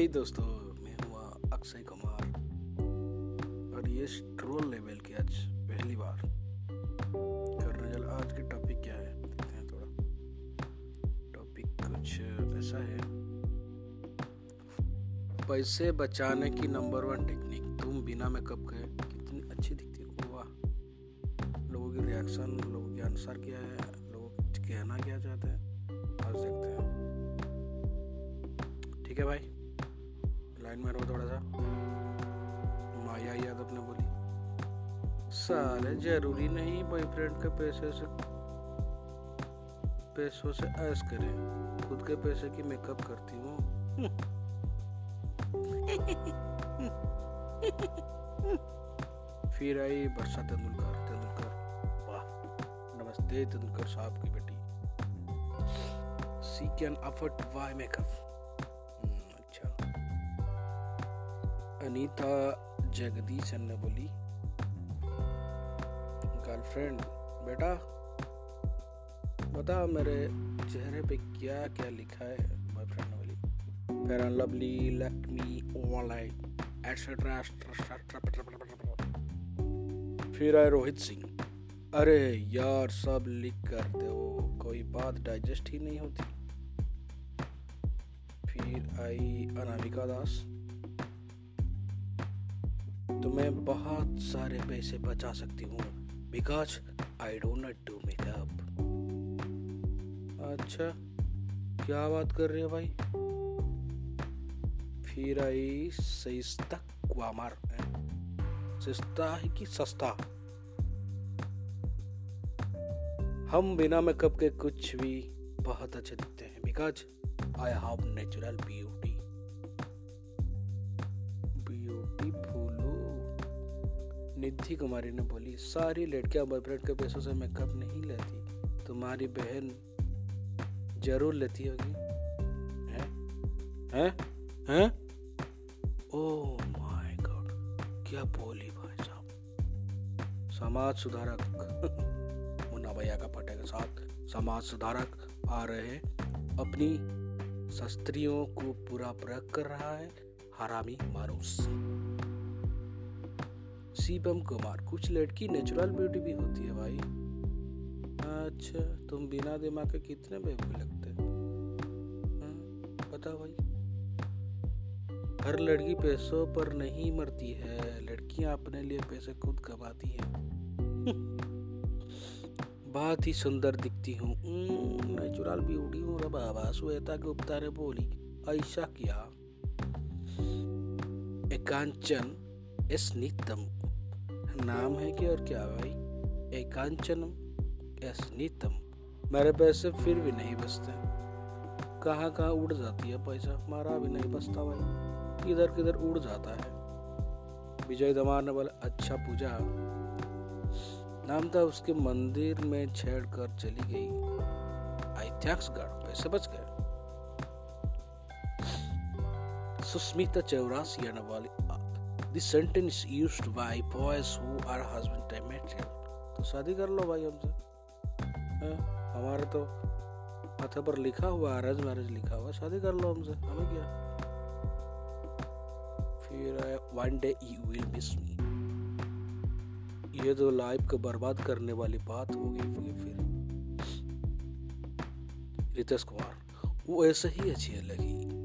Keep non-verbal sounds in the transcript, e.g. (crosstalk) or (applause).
हे दोस्तों, मैं हुआ अक्षय कुमार। और ये स्ट्रोल लेवल की आज पहली बार। करने चल आज की टॉपिक क्या है? देखते हैं थोड़ा। टॉपिक कुछ ऐसा है। पैसे बचाने की नंबर वन टेक्निक तुम बिना मेकअप के कितनी अच्छी दिखती हो। वाह। लोगों की रिएक्शन लोगों के आंसर क्या है, लोग कहना क्या चाहते हैं? आज देखते हैं। ठीक है भाई। लाइन में रहो थोड़ा सा। माया यादव ने बोली, साले ज़रूरी नहीं बॉयफ्रेंड के पैसे से, पैसों से ऐश करें। खुद के पैसे की मेकअप करती हूँ। फिर आई वर्षा तेंदुलकर तेंदुलकर। वाह, नमस्ते तेंदुलकर साहब की बेटी। She can afford why makeup Anita Jagadeesan ने बोली गर्लफ्रेंड, बेटा, बता मेरे चेहरे पे क्या क्या लिखा है बॉयफ्रेंड ने बोली फेयर लवली ऑनलाइन एटसेट्रा फिर आए रोहित सिंह। अरे यार, सब लिख कर दो कोई बात डाइजेस्ट ही नहीं होती। फिर आई अनामिका दास। तो मैं बहुत सारे पैसे बचा सकती हूँ। Because I don't not do makeup अच्छा क्या बात कर रही है भाई? फिर आई सस्ता क्वामर सस्ता है कि सस्ता? हम बिना मेकअप के कुछ भी बहुत अच्छे दिखते हैं। Because I have natural beauty Nidhi Kumari ने बोली, सारी लड़कियाँ बॉयफ्रेंड के पैसों से मेकअप नहीं लेती। तुम्हारी बहन ज़रूर लेती होगी। हैं? हैं? हैं? ओह माय गॉड क्या बोली भाई साहब? समाज सुधारक, (laughs) मुन्ना भैया का पटे के साथ समाज सुधारक आ रहे। हैं अपनी शस्त्रियों को पूरा प्रयोग कर रहा है, हरामी मारूस। सीबम कुमार कुछ लड़की नेचुरल ब्यूटी भी होती है भाई। अच्छा तुम बिना दिमाग के कितने बेबी लगते हाँ, बता भाई। हर लड़की पैसों पर नहीं मरती है लड़कियाँ अपने लिए पैसे खुद कमाती हैं। (laughs) बहुत ही सुंदर दिखती हूँ। नेचुरल ब्यूटी हूँ बाबा श्वेता गुप्ता ने बोली ऐसा क्या? एकांचन एस नितम। नाम है कि और क्या भाई? एकांचन एस नितम मेरे पैसे फिर भी नहीं बचते। कहाँ कहाँ उड़ जाती है पैसा? हमारा भी नहीं बचता भाई। किधर किधर उड़ जाता है। विजय दमार ने बोला अच्छा पूजा। नाम था उसके मंदिर में छेड़ कर चली गई। आई पैसे बच गए। सुस्मिता चौरासी ने बोली this sentence used by boys who are husband material तो शादी कर लो भाई हमसे। हमारे तो माथे पर लिखा हुआ अरेंज मैरिज लिखा हुआ, शादी कर लो हमसे। हमें क्या? फिर one day you will miss me ये तो लाइफ को बर्बाद करने वाली बात हो गई फिर। रितेश कुमार, वो ऐसे ही अच्छी लगी।